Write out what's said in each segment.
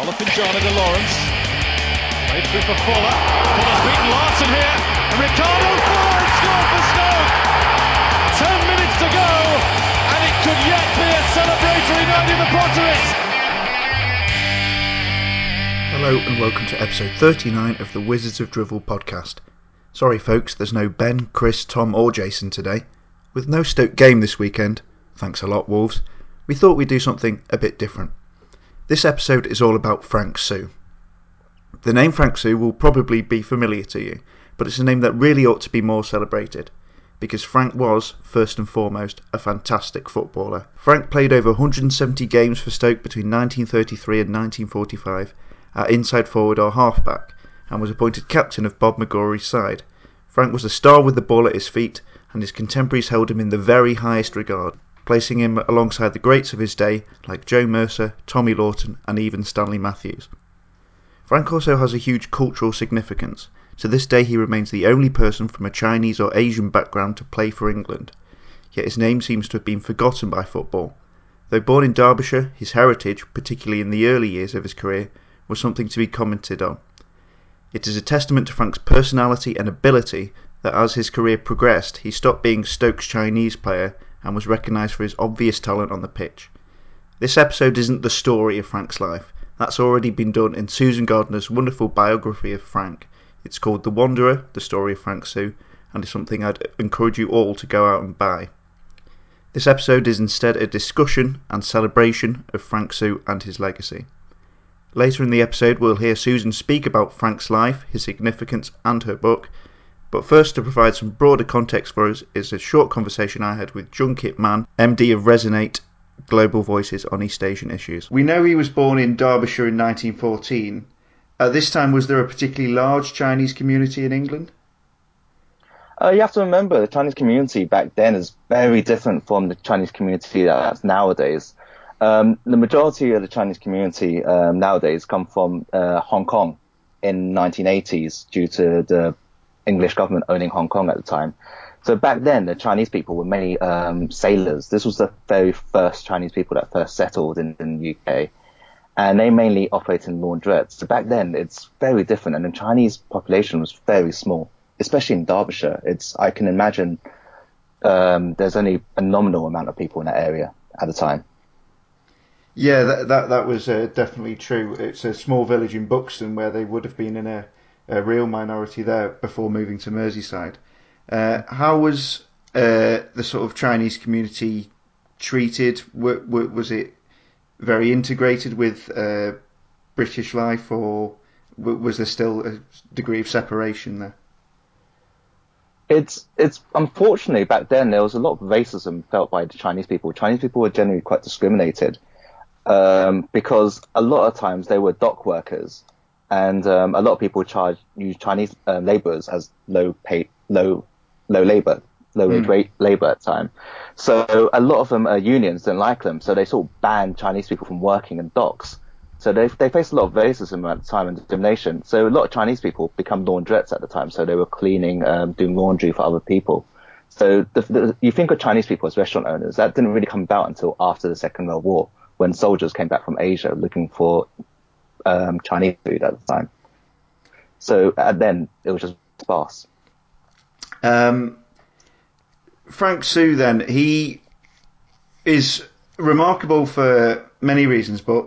Olofinjana Lawrence. Played through for Fuller. Fuller's beaten Larsson here. And Ricardo Fuller scored for Stoke. Ten minutes to go. And it could yet be a celebratory night in the Potteries. Hello and welcome to episode 39 of the Wizards of Drivel podcast. Sorry, folks, there's no Ben, Chris, Tom, or Jason today. With no Stoke game this weekend, thanks a lot, Wolves, we thought we'd do something a bit different. This episode is all about Frank Soo. The name Frank Soo will probably be familiar to you, but it's a name that really ought to be more celebrated because Frank was, first and foremost, a fantastic footballer. Frank played over 170 games for Stoke between 1933 and 1945 at inside forward or halfback and was appointed captain of Bob McGrory's side. Frank was a star with the ball at his feet, and his contemporaries held him in the very highest regard placing him alongside the greats of his day like Joe Mercer, Tommy Lawton, and even Stanley Matthews. Frank also has a huge cultural significance. To this day, he remains the only person from a Chinese or Asian background to play for England, yet his name seems to have been forgotten by football. Though born in Derbyshire, his heritage, particularly in the early years of his career, was something to be commented on. It is a testament to Frank's personality and ability that as his career progressed, he stopped being Stoke's Chinese player and was recognised for his obvious talent on the pitch. This episode isn't the story of Frank's life, that's already been done in Susan Gardiner's wonderful biography of Frank. It's called The Wanderer, The Story of Frank Soo, and is something I'd encourage you all to go out and buy. This episode is instead a discussion and celebration of Frank Soo and his legacy. Later in the episode, we'll hear Susan speak about Frank's life, his significance, and her book, but first, to provide some broader context for us, is a short conversation I had with Jun Kit Man, MD of Resonate Global Voices on East Asian issues. We know he was born in Derbyshire in 1914. At this time, was there a particularly large Chinese community in England? Uh, you have to remember the Chinese community back then is very different from the Chinese community that's nowadays. Um, the majority of the Chinese community um, nowadays come from uh, Hong Kong in 1980s due to the English government owning Hong Kong at the time. So back then, the Chinese people were mainly um, sailors. This was the very first Chinese people that first settled in, in the UK. And they mainly operated in laundrettes. So back then, it's very different. And the Chinese population was very small, especially in Derbyshire. It's, I can imagine, um, there's only a nominal amount of people in that area at the time. Yeah, that that, that was uh, definitely true. It's a small village in Buxton where they would have been in a a real minority there before moving to Merseyside. Uh, how was uh, the sort of Chinese community treated? W- w- was it very integrated with uh, British life, or w- was there still a degree of separation there? It's it's unfortunately back then there was a lot of racism felt by the Chinese people. Chinese people were generally quite discriminated um, because a lot of times they were dock workers and um, a lot of people charge use Chinese um, laborers as low pay, low, low labor, low wage mm. labor at the time. So a lot of them are unions don't like them, so they sort of ban Chinese people from working in docks. So they they faced a lot of racism at the time and discrimination. So a lot of Chinese people become laundrettes at the time, so they were cleaning, um, doing laundry for other people. So the, the, you think of Chinese people as restaurant owners, that didn't really come about until after the Second World War, when soldiers came back from Asia looking for um, Chinese food at the time. So uh, then it was just sparse. Um, Frank Soo, then he is remarkable for many reasons, but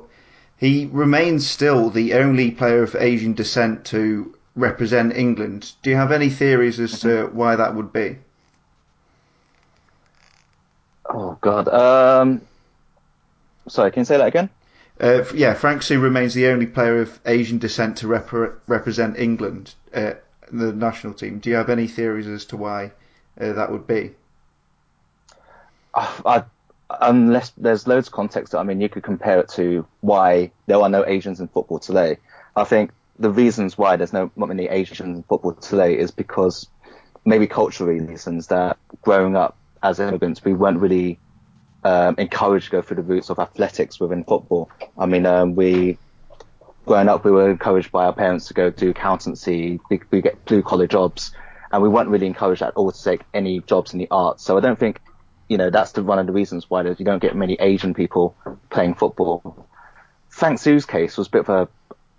he remains still the only player of Asian descent to represent England. Do you have any theories as to mm-hmm. why that would be? Oh God. Um, sorry, can you say that again? Uh, yeah, Frank Soo remains the only player of Asian descent to rep- represent England, uh, the national team. Do you have any theories as to why uh, that would be? Uh, I, unless there's loads of context, I mean, you could compare it to why there are no Asians in football today. I think the reasons why there's no not many Asians in football today is because maybe cultural reasons that growing up as immigrants we weren't really um, encouraged to go through the routes of athletics within football. I mean, um, we growing up, we were encouraged by our parents to go do accountancy, we, we get blue collar jobs, and we weren't really encouraged at all to take any jobs in the arts. So I don't think, you know, that's the, one of the reasons why you don't get many Asian people playing football. Frank Soo's case was a bit of a.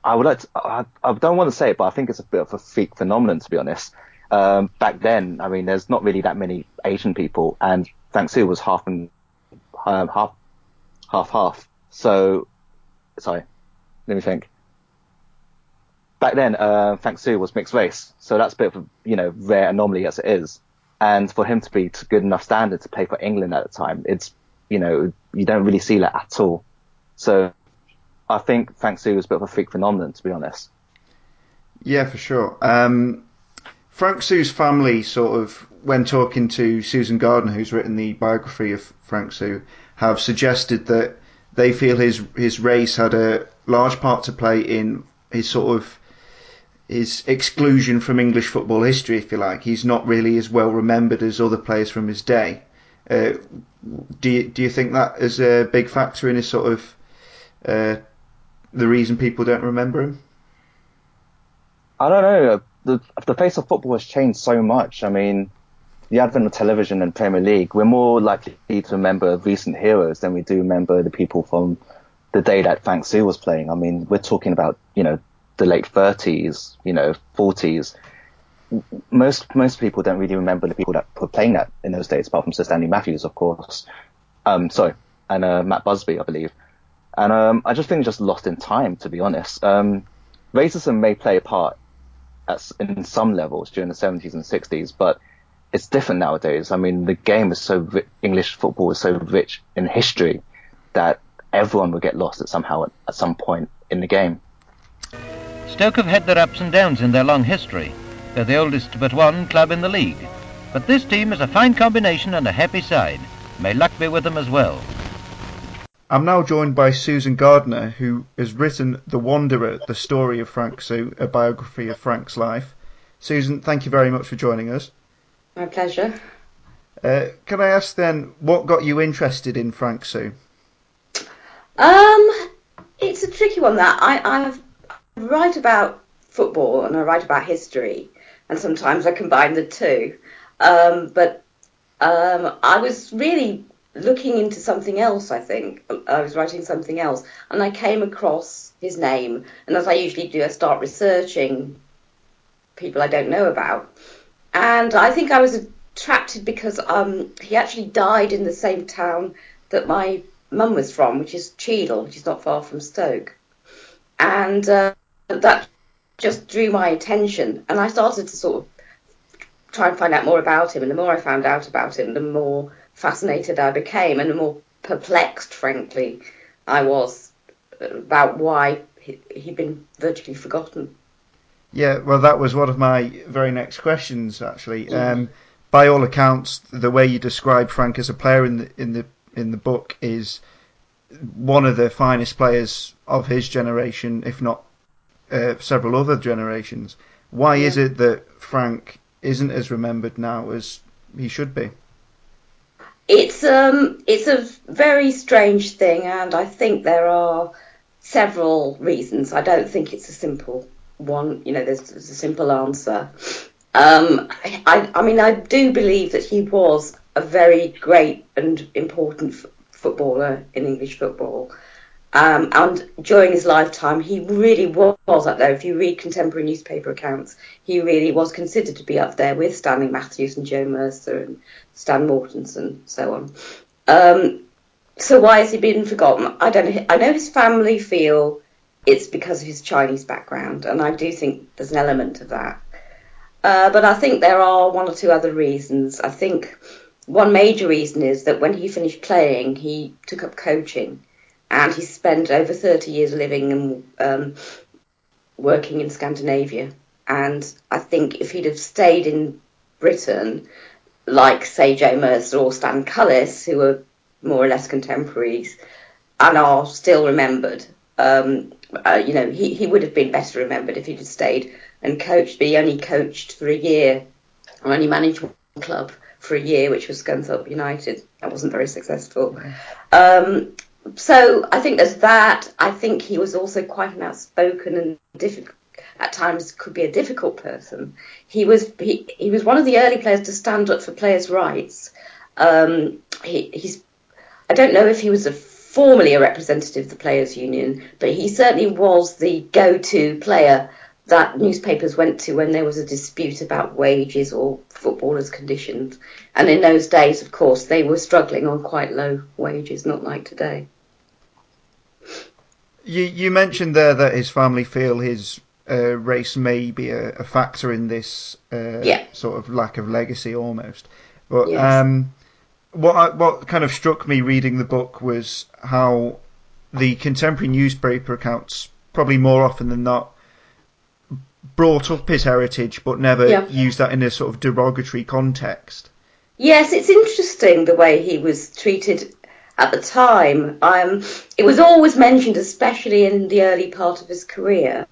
I would like to, I, I don't want to say it, but I think it's a bit of a freak phenomenon, to be honest. Um, back then, I mean, there's not really that many Asian people, and Frank Soo was half and um, half, half, half. So, sorry, let me think. Back then, uh, Frank Soo was mixed race, so that's a bit of a you know rare anomaly as it is. And for him to be to good enough standard to play for England at the time, it's you know you don't really see that at all. So I think Frank Soo was a bit of a freak phenomenon, to be honest. Yeah, for sure. Um, Frank Soo's family, sort of, when talking to Susan Gardiner, who's written the biography of Frank Soo, have suggested that they feel his his race had a large part to play in his sort of his exclusion from English football history, if you like. He's not really as well remembered as other players from his day. Uh, do you, do you think that is a big factor in his sort of uh, the reason people don't remember him? I don't know. The, the face of football has changed so much. I mean, the advent of television and Premier League, we're more likely to remember recent heroes than we do remember the people from the day that Frank Soo was playing. I mean, we're talking about, you know, the late 30s, you know, 40s. Most most people don't really remember the people that were playing that in those days, apart from Sir Stanley Matthews, of course. Um, sorry, and uh, Matt Busby, I believe. And um, I just think it's just lost in time, to be honest. Um, racism may play a part in some levels during the 70s and 60s, but it's different nowadays. I mean, the game is so ri- English football is so rich in history that everyone will get lost at somehow at, at some point in the game. Stoke have had their ups and downs in their long history. They're the oldest but one club in the league. But this team is a fine combination and a happy side. May luck be with them as well. I'm now joined by Susan Gardiner, who has written The Wanderer, the story of Frank Soo, a biography of Frank's life. Susan, thank you very much for joining us. My pleasure. Uh, can I ask then, what got you interested in Frank Soo? Um, it's a tricky one. That I I've, I write about football and I write about history, and sometimes I combine the two. Um, but um, I was really looking into something else. I think I was writing something else, and I came across his name. And as I usually do, I start researching people I don't know about. And I think I was attracted because um, he actually died in the same town that my mum was from, which is Cheadle, which is not far from Stoke. And uh, that just drew my attention. And I started to sort of try and find out more about him. And the more I found out about him, the more fascinated I became and the more perplexed, frankly, I was about why he'd been virtually forgotten. Yeah, well, that was one of my very next questions, actually. Mm. Um, by all accounts, the way you describe Frank as a player in the in the in the book is one of the finest players of his generation, if not uh, several other generations. Why yeah. is it that Frank isn't as remembered now as he should be? It's um, it's a very strange thing, and I think there are several reasons. I don't think it's a simple one. You know, there's, there's a simple answer. Um, I, I mean, I do believe that he was a very great and important f- footballer in English football. Um, and during his lifetime, he really was up there. If you read contemporary newspaper accounts, he really was considered to be up there with Stanley Matthews and Joe Mercer and Stan Mortensen and so on. Um, so why has he been forgotten? I don't know. I know his family feel it's because of his Chinese background, and I do think there's an element of that. Uh, but I think there are one or two other reasons. I think one major reason is that when he finished playing, he took up coaching, and he spent over 30 years living and um, working in Scandinavia. And I think if he'd have stayed in Britain, like say Joe Mercer or Stan Cullis, who are more or less contemporaries and are still remembered, um, uh, you know, he, he would have been better remembered if he'd have stayed and coached, but he only coached for a year, or only managed one club for a year, which was Scunthorpe United. That wasn't very successful. Um, so I think there's that. I think he was also quite an outspoken and difficult, at times could be a difficult person. He was he, he was one of the early players to stand up for players' rights. Um, he, he's I don't know if he was a formally a representative of the players' union, but he certainly was the go-to player that newspapers went to when there was a dispute about wages or footballers' conditions. And in those days, of course, they were struggling on quite low wages, not like today. You, you mentioned there that his family feel his uh, race may be a, a factor in this uh, yeah. sort of lack of legacy almost. But yes. um, what I, what kind of struck me reading the book was how the contemporary newspaper accounts probably more often than not brought up his heritage but never Yeah. used that in a sort of derogatory context. Yes, it's interesting the way he was treated at the time. Um, it was always mentioned, especially in the early part of his career.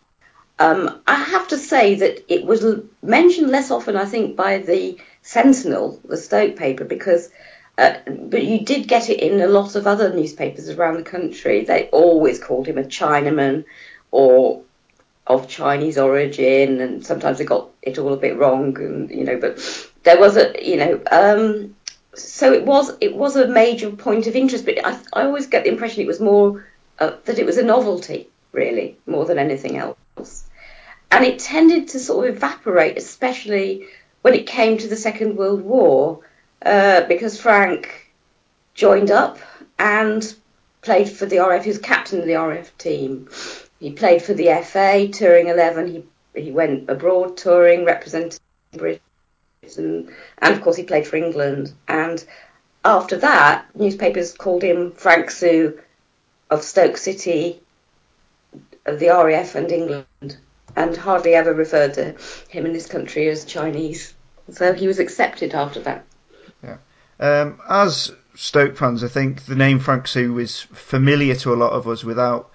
Um, I have to say that it was mentioned less often, I think, by the Sentinel, the Stoke paper, because. Uh, but you did get it in a lot of other newspapers around the country. They always called him a Chinaman or of Chinese origin, and sometimes they got it all a bit wrong, and you know. But there was a, you know, um, so it was it was a major point of interest. But I, I always get the impression it was more uh, that it was a novelty, really, more than anything else, and it tended to sort of evaporate, especially when it came to the Second World War, uh, because Frank joined up and played for the RAF. He was captain of the RAF team. He played for the FA, touring 11. He he went abroad touring, representing Britain, and of course he played for England. And after that, newspapers called him Frank Soo of Stoke City, of the RAF and England, and hardly ever referred to him in this country as Chinese. So he was accepted after that. Um, as Stoke fans, I think the name Frank Soo is familiar to a lot of us without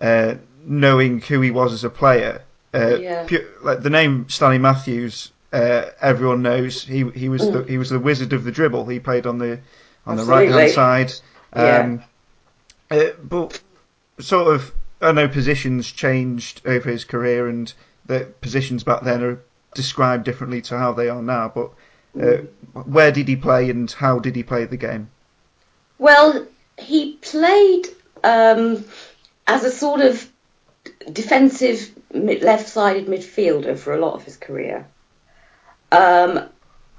uh, knowing who he was as a player. Uh, Yeah. pu- like the name Stanley Matthews, uh, everyone knows he he was the, he was the wizard of the dribble. He played on the on the right hand Absolutely. side. Yeah. Um, uh, but sort of, I know positions changed over his career, and the positions back then are described differently to how they are now. But uh, where did he play, and how did he play the game? Well, he played um, as a sort of defensive left-sided midfielder for a lot of his career, um,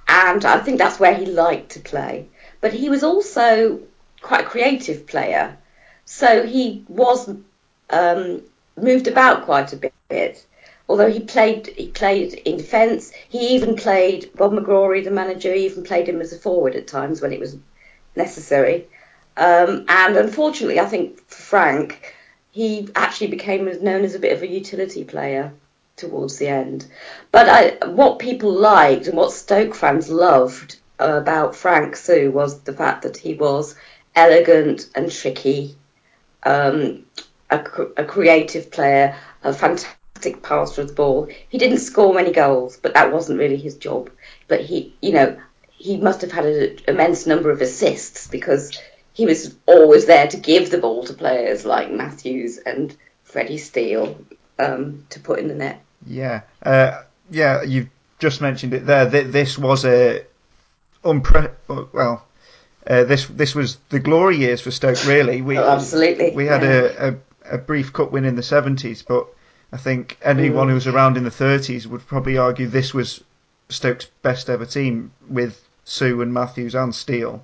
and I think that's where he liked to play. But he was also quite a creative player, so he was um, moved about quite a bit. Although he played, he played in defence. He even played Bob McGrory, the manager. Even played him as a forward at times when it was necessary. Um, and unfortunately, I think for Frank, he actually became known as a bit of a utility player towards the end. But I, what people liked and what Stoke fans loved about Frank Soo was the fact that he was elegant and tricky, um, a, a creative player, a fantastic passer of the ball. He didn't score many goals, but that wasn't really his job. But he, you know, he must have had an immense number of assists because he was always there to give the ball to players like Matthews and Freddie Steele um, to put in the net. Yeah, uh, yeah, you've just mentioned it there. This was a unpre- well, uh, this this was the glory years for Stoke. Really, we Oh, absolutely, we had yeah. a, a a brief cup win in the seventies, but I think anyone Mm. who was around in the thirties would probably argue this was Stoke's best ever team with Soo and Matthews and Steele.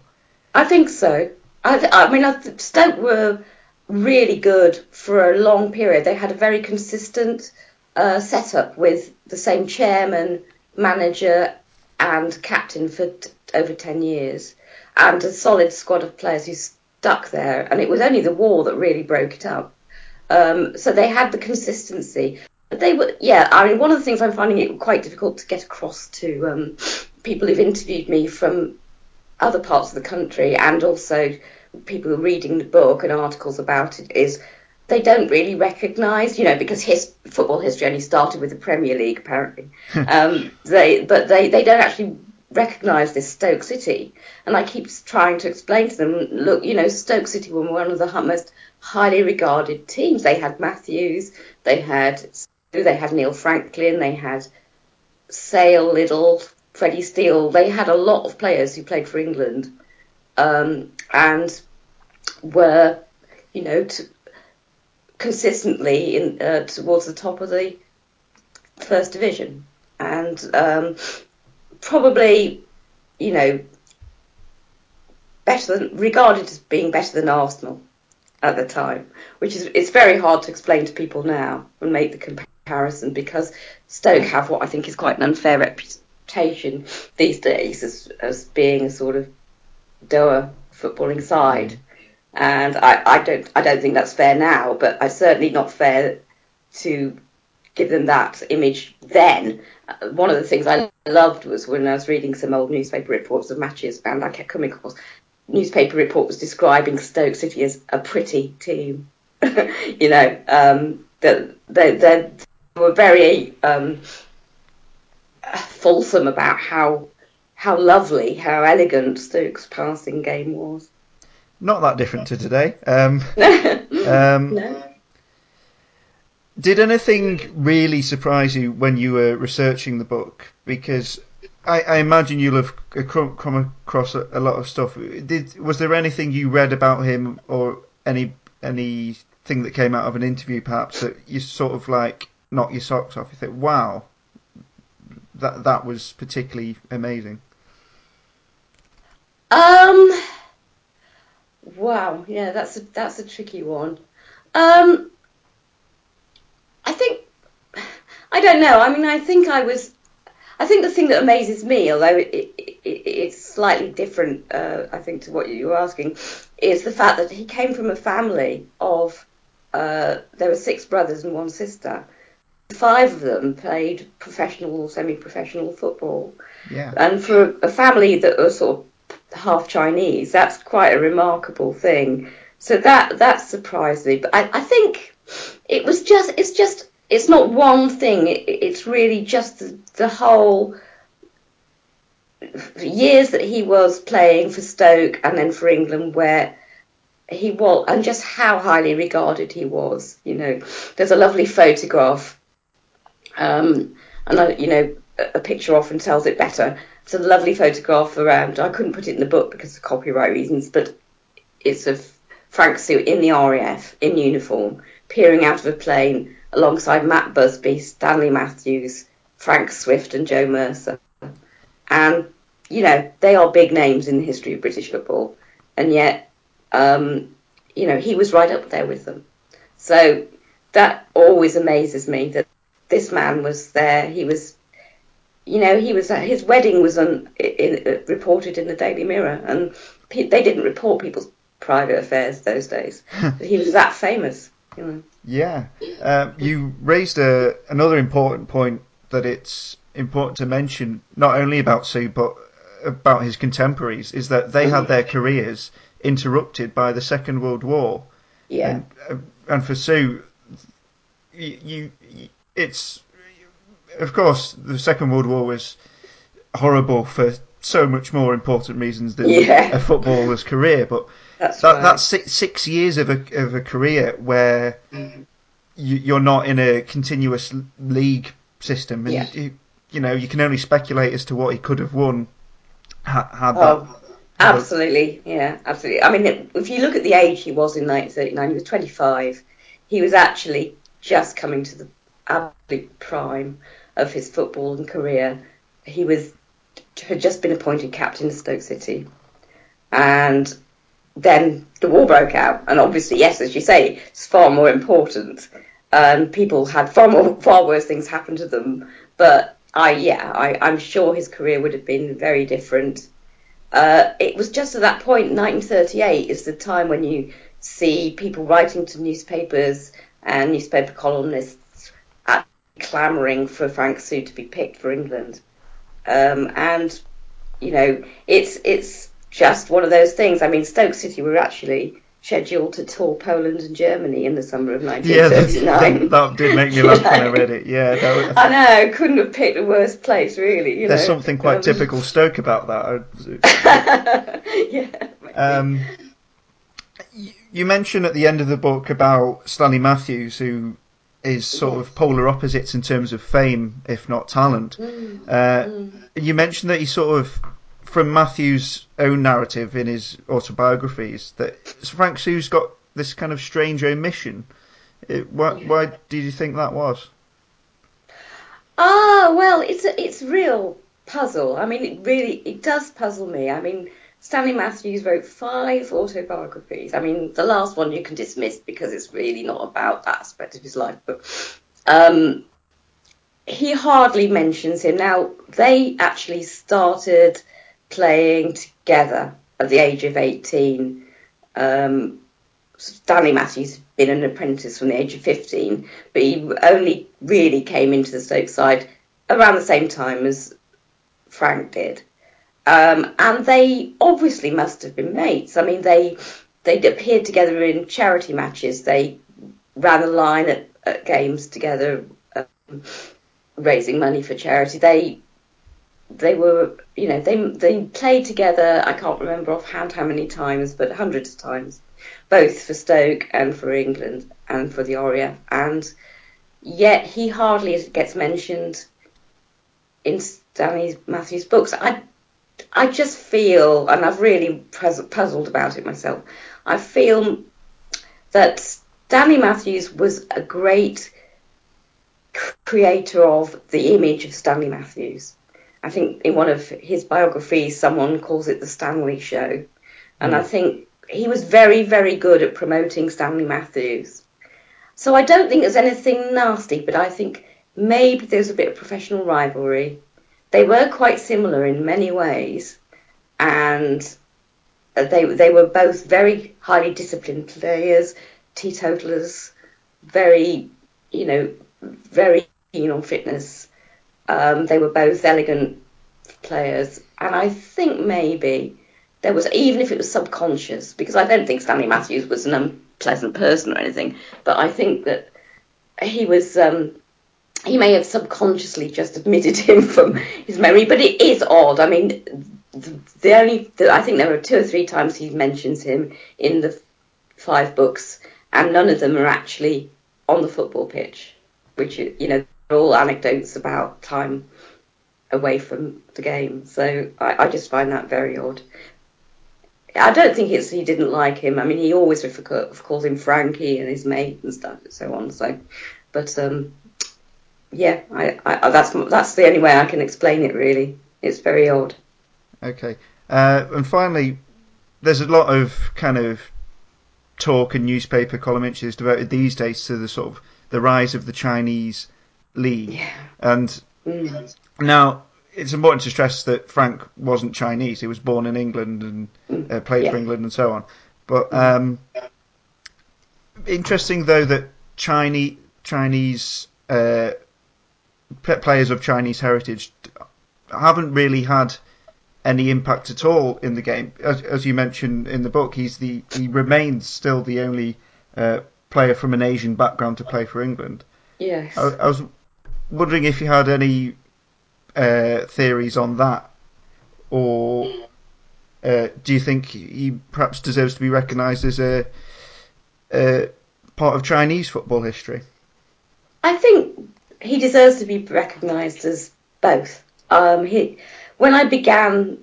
I think so. I, th- I mean, I th- Stoke were really good for a long period. They had a very consistent uh, setup with the same chairman, manager, and captain for t- over 10 years, and a solid squad of players who stuck there. And it was only the war that really broke it up. Um, so they had the consistency. But they were, yeah, I mean, one of the things I'm finding it quite difficult to get across to um, people who've interviewed me from other parts of the country and also people reading the book and articles about it is they don't really recognise, you know, because his football history only started with the Premier League apparently. um, they, but they, they don't actually recognise this Stoke City. And I keep trying to explain to them, look, you know, Stoke City were one of the most highly regarded teams. They had Matthews, they had they had Neil Franklin, they had Sale, Little, Freddie Steele. They had a lot of players who played for England um, and were you know, to, consistently in, uh, towards the top of the first division, and um, probably, you know, better than regarded as being better than Arsenal at the time, which is it's very hard to explain to people now and make the comparison because Stoke have what I think is quite an unfair reputation these days as as being a sort of doer footballing side, and I, I don't I don't think that's fair now, but it's certainly not fair to give them that image then. Uh, one of the things I loved was when I was reading some old newspaper reports of matches, and I kept coming across newspaper report was describing Stoke City as a pretty team. you know, um, that they, they, were very um, fulsome about how how lovely, how elegant Stoke's passing game was. Not that different to today. Um, um, no. Did anything really surprise you when you were researching the book? Because I, I imagine you'll have come, across a, a, lot of stuff. Did was there anything you read about him, or any anything that came out of an interview, perhaps that you sort of like knock your socks off? You think, wow, that that was particularly amazing. Um. Wow. Yeah, that's a that's a tricky one. Um. I think I don't know. I mean, I think I was I think the thing that amazes me, although it, it, it, it's slightly different, uh, I think, to what you were asking, is the fact that he came from a family of uh, there were six brothers and one sister. Five of them played professional or semi-professional football. Yeah. And for a family that was sort of half Chinese, that's quite a remarkable thing. So that that surprised me. But I, I think it was just it's just it's not one thing. It, it's really just the, the whole years that he was playing for Stoke and then for England, where he was, and just how highly regarded he was. You know, there's a lovely photograph, um, and I, you know, a picture often tells it better. It's a lovely photograph around. I couldn't put it in the book because of copyright reasons, but it's of Frank Suit in the RAF in uniform, peering out of a plane alongside Matt Busby, Stanley Matthews, Frank Swift, and Joe Mercer. And, you know, they are big names in the history of British football. And yet, um, you know, he was right up there with them. So that always amazes me that this man was there. He was, you know, he was uh, his wedding was on, in, in, uh, reported in the Daily Mirror, and pe- they didn't report people's private affairs those days. Hmm. he was that famous. You know. Yeah, uh, you raised a, another important point that it's important to mention not only about Soo but uh, about his contemporaries is that they had mm. their careers interrupted by the Second World War. Yeah. And, uh, and for Soo, you, you, it's of course the Second World War was horrible for so much more important reasons than yeah. a footballer's career, but that's that, right. that's six, six years of a of a career where mm. you, are not in a continuous league system, and yeah. you, you, know you can only speculate as to what he could have won had, had oh, that. Absolutely, yeah, absolutely. I mean, if you look at the age he was in 1939, he was 25. He was actually just coming to the absolute prime of his footballing career. He was had just been appointed captain of Stoke City, and then the war broke out. And obviously, yes, as you say, it's far more important. Um, people had far more, far worse things happen to them. But I, yeah, I, I'm sure his career would have been very different. Uh, it was just at that point, 1938 is the time when you see people writing to newspapers and newspaper columnists clamouring for Frank Soo to be picked for England. Um, and you know, it's it's just one of those things. I mean, Stoke City were actually scheduled to tour Poland and Germany in the summer of 1939. Yeah, that, that did make me laugh when I read it. Yeah, was, I know. Couldn't have picked a worse place, really. You there's know. something quite um, typical Stoke about that. yeah. Um, you mentioned at the end of the book about Stanley Matthews, who is sort of polar opposites in terms of fame, if not talent. Mm, uh, mm. You mentioned that he sort of from Matthew's own narrative in his autobiographies that Frank Soo's got this kind of strange omission. It, why, why did you think that was? Ah, well, it's a it's real puzzle. I mean, it really it does puzzle me. I mean, Stanley Matthews wrote five autobiographies. I mean, the last one you can dismiss because it's really not about that aspect of his life, but um, he hardly mentions him. Now, they actually started playing together at the age of 18. Um, Stanley Matthews had been an apprentice from the age of 15, but he only really came into the Stoke side around the same time as Frank did. Um, and they obviously must have been mates. I mean, they they appeared together in charity matches. They ran a line at, at games together, um, raising money for charity. They they were, you know, they they played together. I can't remember offhand how many times, but hundreds of times, both for Stoke and for England and for the RAF. And yet he hardly gets mentioned in Stanley Matthews' books. I I just feel, and I've really puzzled about it myself. I feel that Stanley Matthews was a great creator of the image of Stanley Matthews. I think in one of his biographies, someone calls it the Stanley Show, and mm. I think he was very, very good at promoting Stanley Matthews. So I don't think there's anything nasty, but I think maybe there's a bit of professional rivalry they were quite similar in many ways, and they they were both very highly disciplined players, teetotalers, very you know very keen on fitness. Um, they were both elegant players, and I think maybe there was even if it was subconscious, because I don't think Stanley Matthews was an unpleasant person or anything, but I think that he was um, he may have subconsciously just admitted him from his memory, but it is odd. I mean, the only I think there are two or three times he mentions him in the five books, and none of them are actually on the football pitch, which you know are all anecdotes about time away from the game. So I, I just find that very odd. I don't think it's he didn't like him. I mean, he always calls him Frankie and his mate and stuff and so on. So, but um, yeah, I, I, that's that's the only way I can explain it. Really, it's very odd. Okay, uh, and finally, there's a lot of kind of talk and newspaper column inches devoted these days to the sort of the rise of the Chinese league, yeah. and mm. now it's important to stress that Frank wasn't Chinese. He was born in England and mm. uh, played yeah. for England and so on. But mm. um, interesting though that Chinese Chinese uh, players of Chinese heritage haven't really had any impact at all in the game. As, as you mentioned in the book, he's the he remains still the only uh, player from an Asian background to play for England. Yes. I, I was wondering if you had any uh, theories on that, or uh, do you think he perhaps deserves to be recognised as a, a part of Chinese football history? I think he deserves to be recognised as both. Um, he, when I began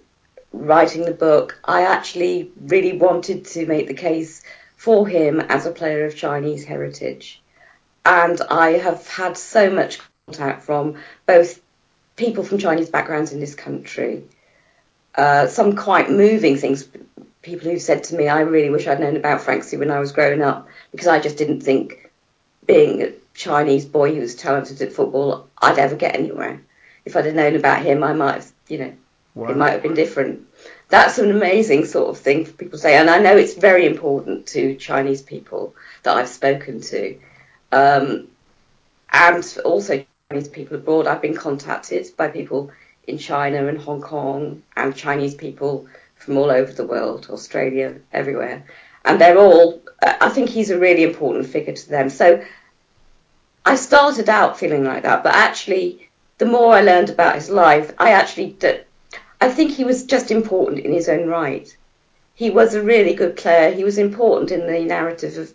writing the book, I actually really wanted to make the case for him as a player of Chinese heritage. And I have had so much contact from both people from Chinese backgrounds in this country, uh, some quite moving things. People who've said to me, I really wish I'd known about Frankie when I was growing up because I just didn't think being Chinese boy who was talented at football, I'd ever get anywhere. If I'd have known about him, I might have, you know, wow. it might have been different. That's an amazing sort of thing for people to say, and I know it's very important to Chinese people that I've spoken to, um, and also Chinese people abroad. I've been contacted by people in China and Hong Kong and Chinese people from all over the world, Australia, everywhere, and they're all. I think he's a really important figure to them. So I started out feeling like that, but actually, the more I learned about his life, I actually, I think he was just important in his own right. He was a really good player. He was important in the narrative of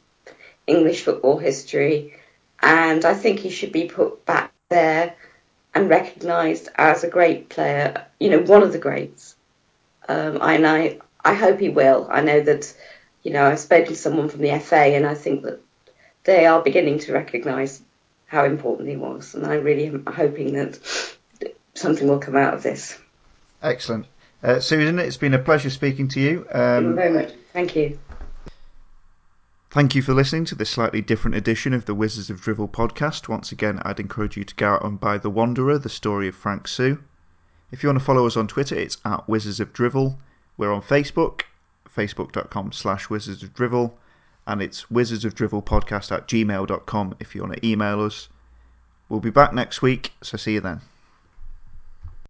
English football history, and I think he should be put back there and recognised as a great player. You know, one of the greats. Um, and I, I hope he will. I know that you know, I've spoken to someone from the FA, and I think that they are beginning to recognise how important he was, and I really am hoping that something will come out of this. Excellent. Uh, Susan, it's been a pleasure speaking to you. Thank you Um, very much. Thank you. Thank you for listening to this slightly different edition of the Wizards of Drivel podcast. Once again, I'd encourage you to go out and buy The Wanderer, the story of Frank Soo. If you want to follow us on Twitter, it's at Wizards of Drivel. We're on Facebook, facebook.com slash Wizards of Drivel, and it's Wizards of Drivel podcast at gmail.com if you want to email us. We'll be back next week, so see you then.